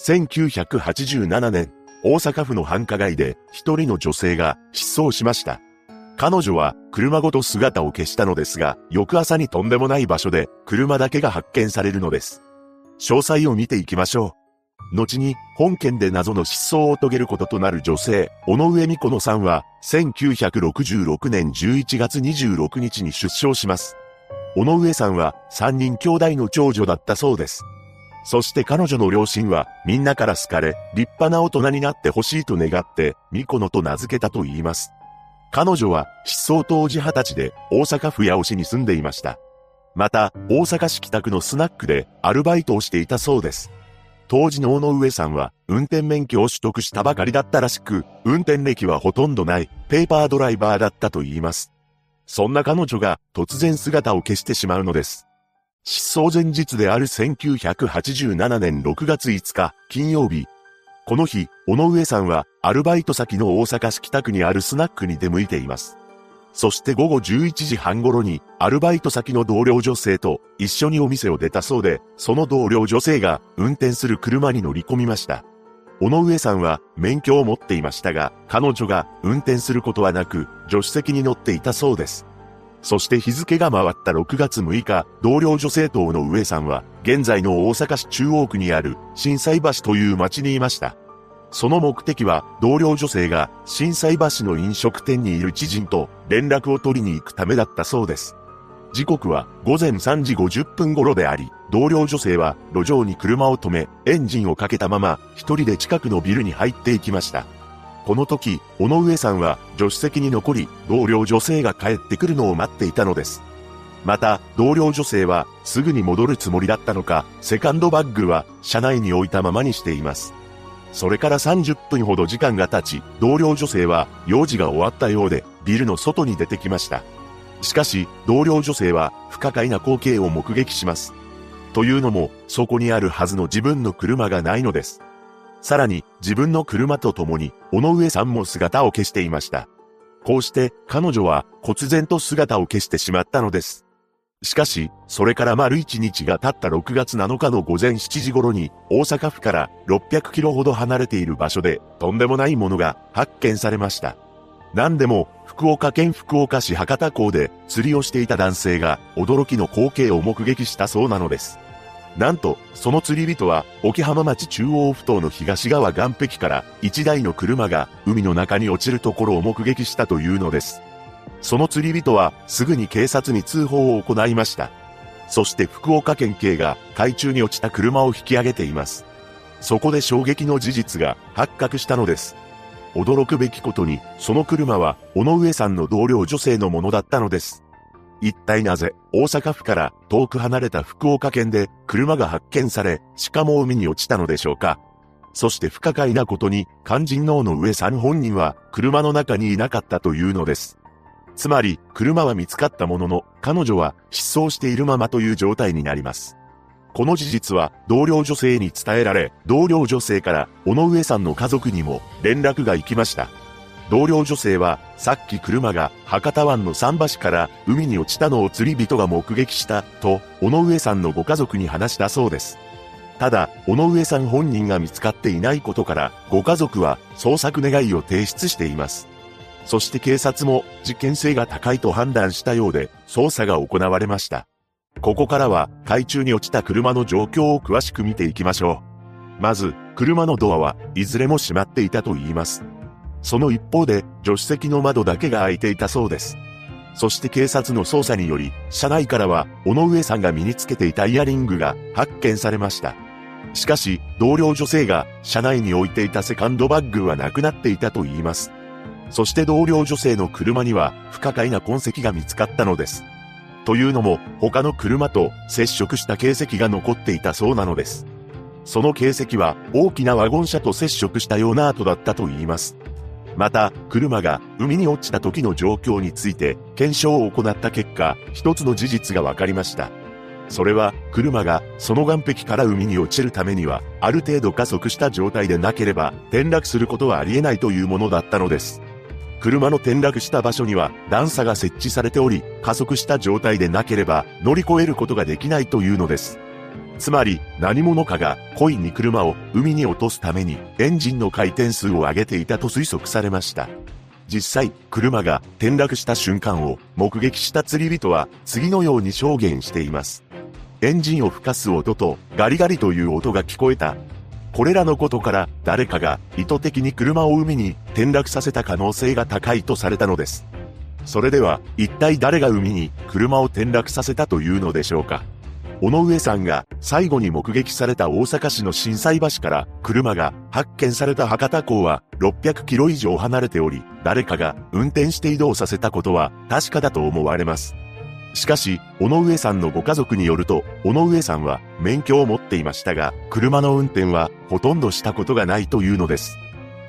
1987年、大阪府の繁華街で一人の女性が失踪しました。彼女は車ごと姿を消したのですが、翌朝にとんでもない場所で車だけが発見されるのです。詳細を見ていきましょう。後に本件で謎の失踪を遂げることとなる女性、尾上美子野さんは1966年11月26日に出生します。尾上さんは3人兄弟の長女だったそうです。そして彼女の両親はみんなから好かれ、立派な大人になってほしいと願って、ミコノと名付けたと言います。彼女は失踪当時20歳で大阪府八尾市に住んでいました。また、大阪市北区のスナックでアルバイトをしていたそうです。当時の尾上さんは運転免許を取得したばかりだったらしく、運転歴はほとんどないペーパードライバーだったと言います。そんな彼女が突然姿を消してしまうのです。失踪前日である1987年6月5日、金曜日。この日、尾上さんは、アルバイト先の大阪市北区にあるスナックに出向いています。そして午後11時半頃に、アルバイト先の同僚女性と一緒にお店を出たそうで、その同僚女性が運転する車に乗り込みました。尾上さんは免許を持っていましたが、彼女が運転することはなく、助手席に乗っていたそうです。そして日付が回った6月6日、同僚女性党の上さんは、現在の大阪市中央区にある、震災橋という町にいました。その目的は、同僚女性が、震災橋の飲食店にいる知人と、連絡を取りに行くためだったそうです。時刻は午前3時50分頃であり、同僚女性は路上に車を止め、エンジンをかけたまま、一人で近くのビルに入っていきました。この時、尾上さんは助手席に残り、同僚女性が帰ってくるのを待っていたのです。また、同僚女性はすぐに戻るつもりだったのか、セカンドバッグは車内に置いたままにしています。それから30分ほど時間が経ち、同僚女性は用事が終わったようで、ビルの外に出てきました。しかし、同僚女性は不可解な光景を目撃します。というのも、そこにあるはずの自分の車がないのです。さらに自分の車と共に、尾上さんも姿を消していました。こうして彼女は忽然と姿を消してしまったのです。しかし、それから丸一日が経った6月7日の午前7時頃に、大阪府から600キロほど離れている場所で、とんでもないものが発見されました。何でも、福岡県福岡市博多港で釣りをしていた男性が驚きの光景を目撃したそうなのです。なんと、その釣り人は、沖浜町中央埠頭の東側岸壁から一台の車が海の中に落ちるところを目撃したというのです。その釣り人はすぐに警察に通報を行いました。そして福岡県警が海中に落ちた車を引き上げています。そこで衝撃の事実が発覚したのです。驚くべきことに、その車は尾上さんの同僚女性のものだったのです。一体なぜ大阪府から遠く離れた福岡県で車が発見され、しかも海に落ちたのでしょうかそして不可解なことに、肝心脳の上さん本人は車の中にいなかったというのです。つまり、車は見つかったものの、彼女は失踪しているままという状態になります。この事実は同僚女性に伝えられ、同僚女性から尾上さんの家族にも連絡が行きました。同僚女性は、さっき車が博多湾の桟橋から海に落ちたのを釣り人が目撃したと、尾上さんのご家族に話したそうです。ただ、尾上さん本人が見つかっていないことから、ご家族は捜索願いを提出しています。そして警察も事件性が高いと判断したようで、捜査が行われました。ここからは海中に落ちた車の状況を詳しく見ていきましょう。まず、車のドアはいずれも閉まっていたと言います。その一方で、助手席の窓だけが開いていたそうです。そして警察の捜査により、車内からは、尾上さんが身につけていたイヤリングが発見されました。しかし、同僚女性が車内に置いていたセカンドバッグはなくなっていたと言います。そして同僚女性の車には不可解な痕跡が見つかったのです。というのも、他の車と接触した形跡が残っていたそうなのです。その形跡は大きなワゴン車と接触したような跡だったと言います。また、車が海に落ちた時の状況について検証を行った結果、一つの事実が分かりました。それは、車がその岸壁から海に落ちるためには、ある程度加速した状態でなければ、転落することはありえないというものだったのです。車の転落した場所には段差が設置されており、加速した状態でなければ乗り越えることができないというのです。つまり、何者かが故意に車を海に落とすためにエンジンの回転数を上げていたと推測されました。実際、車が転落した瞬間を目撃した釣り人は次のように証言しています。エンジンを吹かす音とガリガリという音が聞こえた。これらのことから誰かが意図的に車を海に転落させた可能性が高いとされたのです。それでは一体誰が海に車を転落させたというのでしょうか尾上さんが最後に目撃された大阪市の震災橋から車が発見された博多港は600キロ以上離れており、誰かが運転して移動させたことは確かだと思われます。しかし、尾上さんのご家族によると、尾上さんは免許を持っていましたが、車の運転はほとんどしたことがないというのです。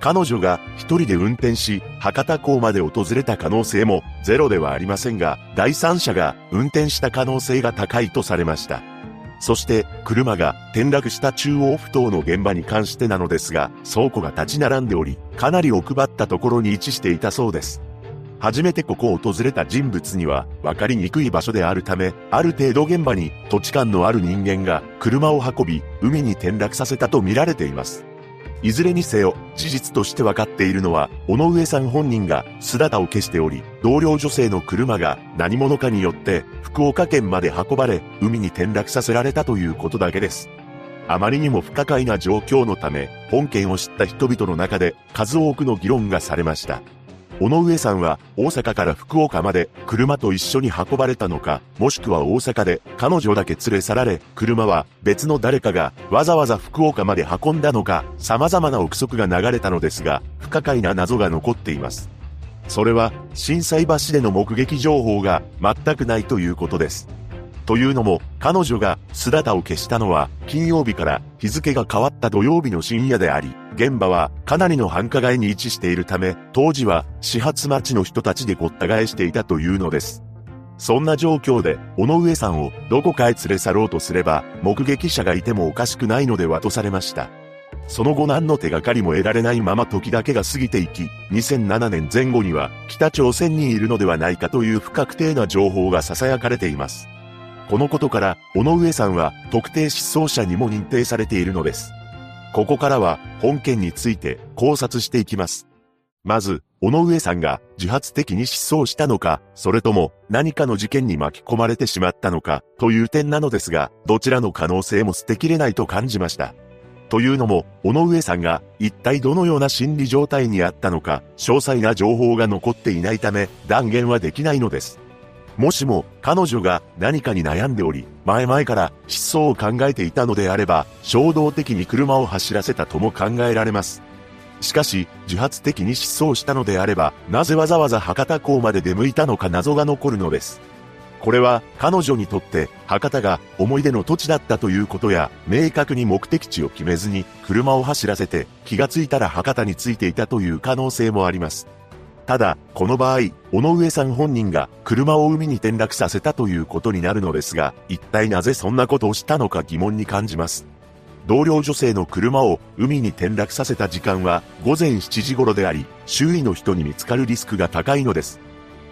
彼女が一人で運転し、博多港まで訪れた可能性もゼロではありませんが、第三者が運転した可能性が高いとされました。そして、車が転落した中央不頭の現場に関してなのですが、倉庫が立ち並んでおり、かなり奥ばったところに位置していたそうです。初めてここを訪れた人物には分かりにくい場所であるため、ある程度現場に土地勘のある人間が車を運び、海に転落させたと見られています。いずれにせよ、事実として分かっているのは、尾上さん本人が姿を消しており、同僚女性の車が何者かによって福岡県まで運ばれ、海に転落させられたということだけです。あまりにも不可解な状況のため、本件を知った人々の中で数多くの議論がされました。尾上さんは大阪から福岡まで車と一緒に運ばれたのか、もしくは大阪で彼女だけ連れ去られ、車は別の誰かがわざわざ福岡まで運んだのか、様々な憶測が流れたのですが、不可解な謎が残っています。それは、震災橋での目撃情報が全くないということです。というのも、彼女が姿を消したのは金曜日から日付が変わった土曜日の深夜であり、現場はかなりの繁華街に位置しているため、当時は始発待ちの人たちでごった返していたというのです。そんな状況で、尾上さんをどこかへ連れ去ろうとすれば、目撃者がいてもおかしくないのではとされました。その後何の手がかりも得られないまま時だけが過ぎていき、2007年前後には北朝鮮にいるのではないかという不確定な情報が囁かれています。このことから、尾上さんは特定失踪者にも認定されているのです。ここからは本件について考察していきます。まず、尾上さんが自発的に失踪したのか、それとも何かの事件に巻き込まれてしまったのか、という点なのですが、どちらの可能性も捨てきれないと感じました。というのも、尾上さんが一体どのような心理状態にあったのか、詳細な情報が残っていないため、断言はできないのです。もしも彼女が何かに悩んでおり、前々から失踪を考えていたのであれば、衝動的に車を走らせたとも考えられます。しかし、自発的に失踪したのであれば、なぜわざわざ博多港まで出向いたのか謎が残るのです。これは彼女にとって博多が思い出の土地だったということや明確に目的地を決めずに車を走らせて気がついたら博多に着いていたという可能性もあります。ただ、この場合、尾上さん本人が車を海に転落させたということになるのですが、一体なぜそんなことをしたのか疑問に感じます。同僚女性の車を海に転落させた時間は午前7時頃であり、周囲の人に見つかるリスクが高いのです。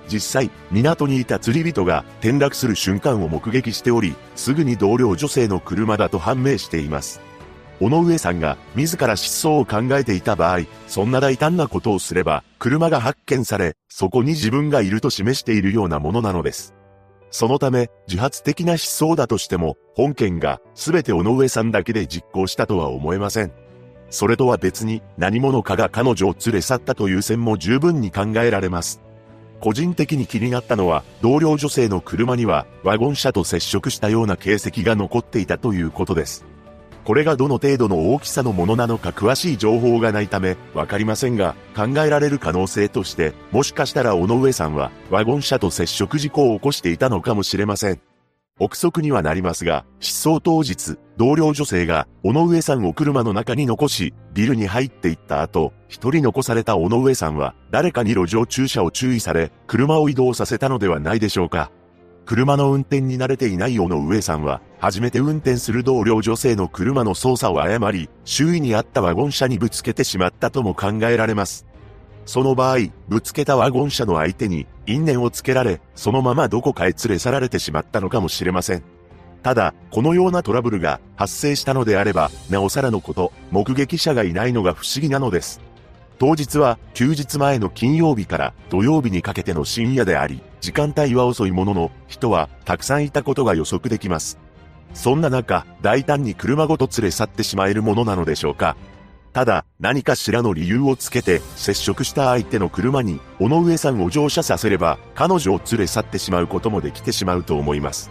実際、港にいた釣り人が転落する瞬間を目撃しており、すぐに同僚女性の車だと判明しています。尾上さんが自ら失踪を考えていた場合、そんな大胆なことをすれば、車が発見され、そこに自分がいると示しているようなものなのです。そのため、自発的な失踪だとしても、本件が全て尾上さんだけで実行したとは思えません。それとは別に何者かが彼女を連れ去ったという線も十分に考えられます。個人的に気になったのは、同僚女性の車にはワゴン車と接触したような形跡が残っていたということです。これがどの程度の大きさのものなのか詳しい情報がないため、わかりませんが、考えられる可能性として、もしかしたら尾上さんは、ワゴン車と接触事故を起こしていたのかもしれません。憶測にはなりますが、失踪当日、同僚女性が、尾上さんを車の中に残し、ビルに入っていった後、一人残された尾上さんは、誰かに路上駐車を注意され、車を移動させたのではないでしょうか。車の運転に慣れていない尾上さんは、初めて運転する同僚女性の車の操作を誤り、周囲にあったワゴン車にぶつけてしまったとも考えられます。その場合、ぶつけたワゴン車の相手に因縁をつけられ、そのままどこかへ連れ去られてしまったのかもしれません。ただ、このようなトラブルが発生したのであれば、なおさらのこと、目撃者がいないのが不思議なのです。当日は休日前の金曜日から土曜日にかけての深夜であり、時間帯は遅いものの、人はたくさんいたことが予測できます。そんな中、大胆に車ごと連れ去ってしまえるものなのでしょうか。ただ、何かしらの理由をつけて、接触した相手の車に、尾上さんを乗車させれば、彼女を連れ去ってしまうこともできてしまうと思います。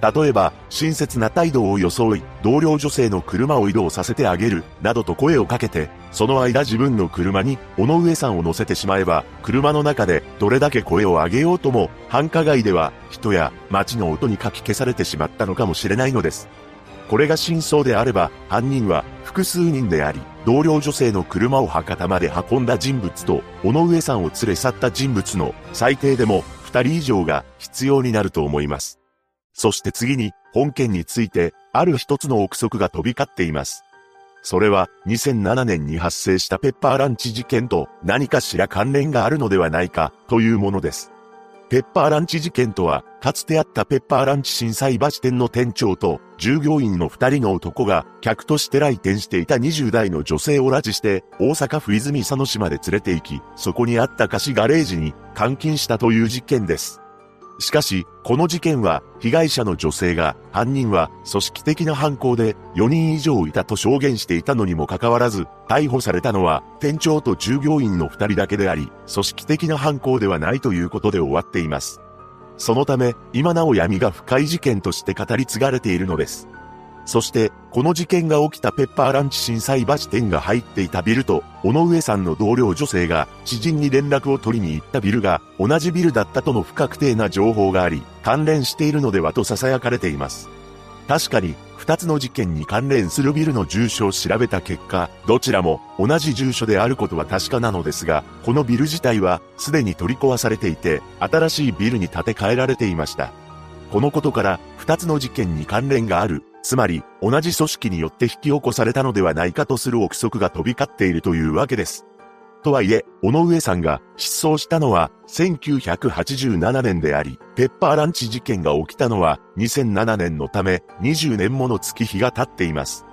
例えば、親切な態度を装い、同僚女性の車を移動させてあげる、などと声をかけて、その間自分の車に、尾上さんを乗せてしまえば、車の中でどれだけ声を上げようとも、繁華街では、人や街の音にかき消されてしまったのかもしれないのです。これが真相であれば、犯人は複数人であり、同僚女性の車を博多まで運んだ人物と、尾上さんを連れ去った人物の最低でも2人以上が必要になると思います。そして次に、本件について、ある一つの憶測が飛び交っています。それは、2007年に発生したペッパーランチ事件と何かしら関連があるのではないか、というものです。ペッパーランチ事件とは、かつてあったペッパーランチ震災橋店の店長と従業員の二人の男が客として来店していた20代の女性を拉致して大阪府泉佐野市まで連れて行き、そこにあった貸しガレージに監禁したという事件です。しかし、この事件は、被害者の女性が、犯人は組織的な犯行で4人以上いたと証言していたのにもかかわらず、逮捕されたのは、店長と従業員の2人だけであり、組織的な犯行ではないということで終わっています。そのため、今なお闇が深い事件として語り継がれているのです。そして、この事件が起きたペッパーランチ震災橋店が入っていたビルと、尾上さんの同僚女性が知人に連絡を取りに行ったビルが同じビルだったとの不確定な情報があり、関連しているのではと囁かれています。確かに、二つの事件に関連するビルの住所を調べた結果、どちらも同じ住所であることは確かなのですが、このビル自体はすでに取り壊されていて、新しいビルに建て替えられていました。このことから、二つの事件に関連があるつまり、同じ組織によって引き起こされたのではないかとする憶測が飛び交っているというわけです。とはいえ、尾上さんが失踪したのは1987年であり、ペッパーランチ事件が起きたのは2007年のため20年もの月日が経っています。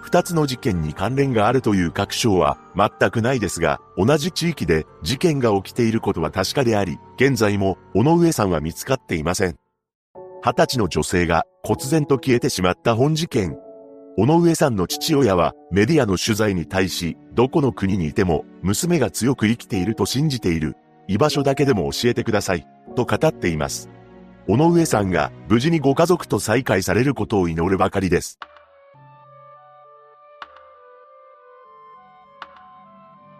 二つの事件に関連があるという確証は全くないですが、同じ地域で事件が起きていることは確かであり、現在も尾上さんは見つかっていません。二十歳の女性が忽然と消えてしまった本事件。尾上さんの父親はメディアの取材に対し、どこの国にいても娘が強く生きていると信じている。居場所だけでも教えてください。と語っています。尾上さんが無事にご家族と再会されることを祈るばかりです。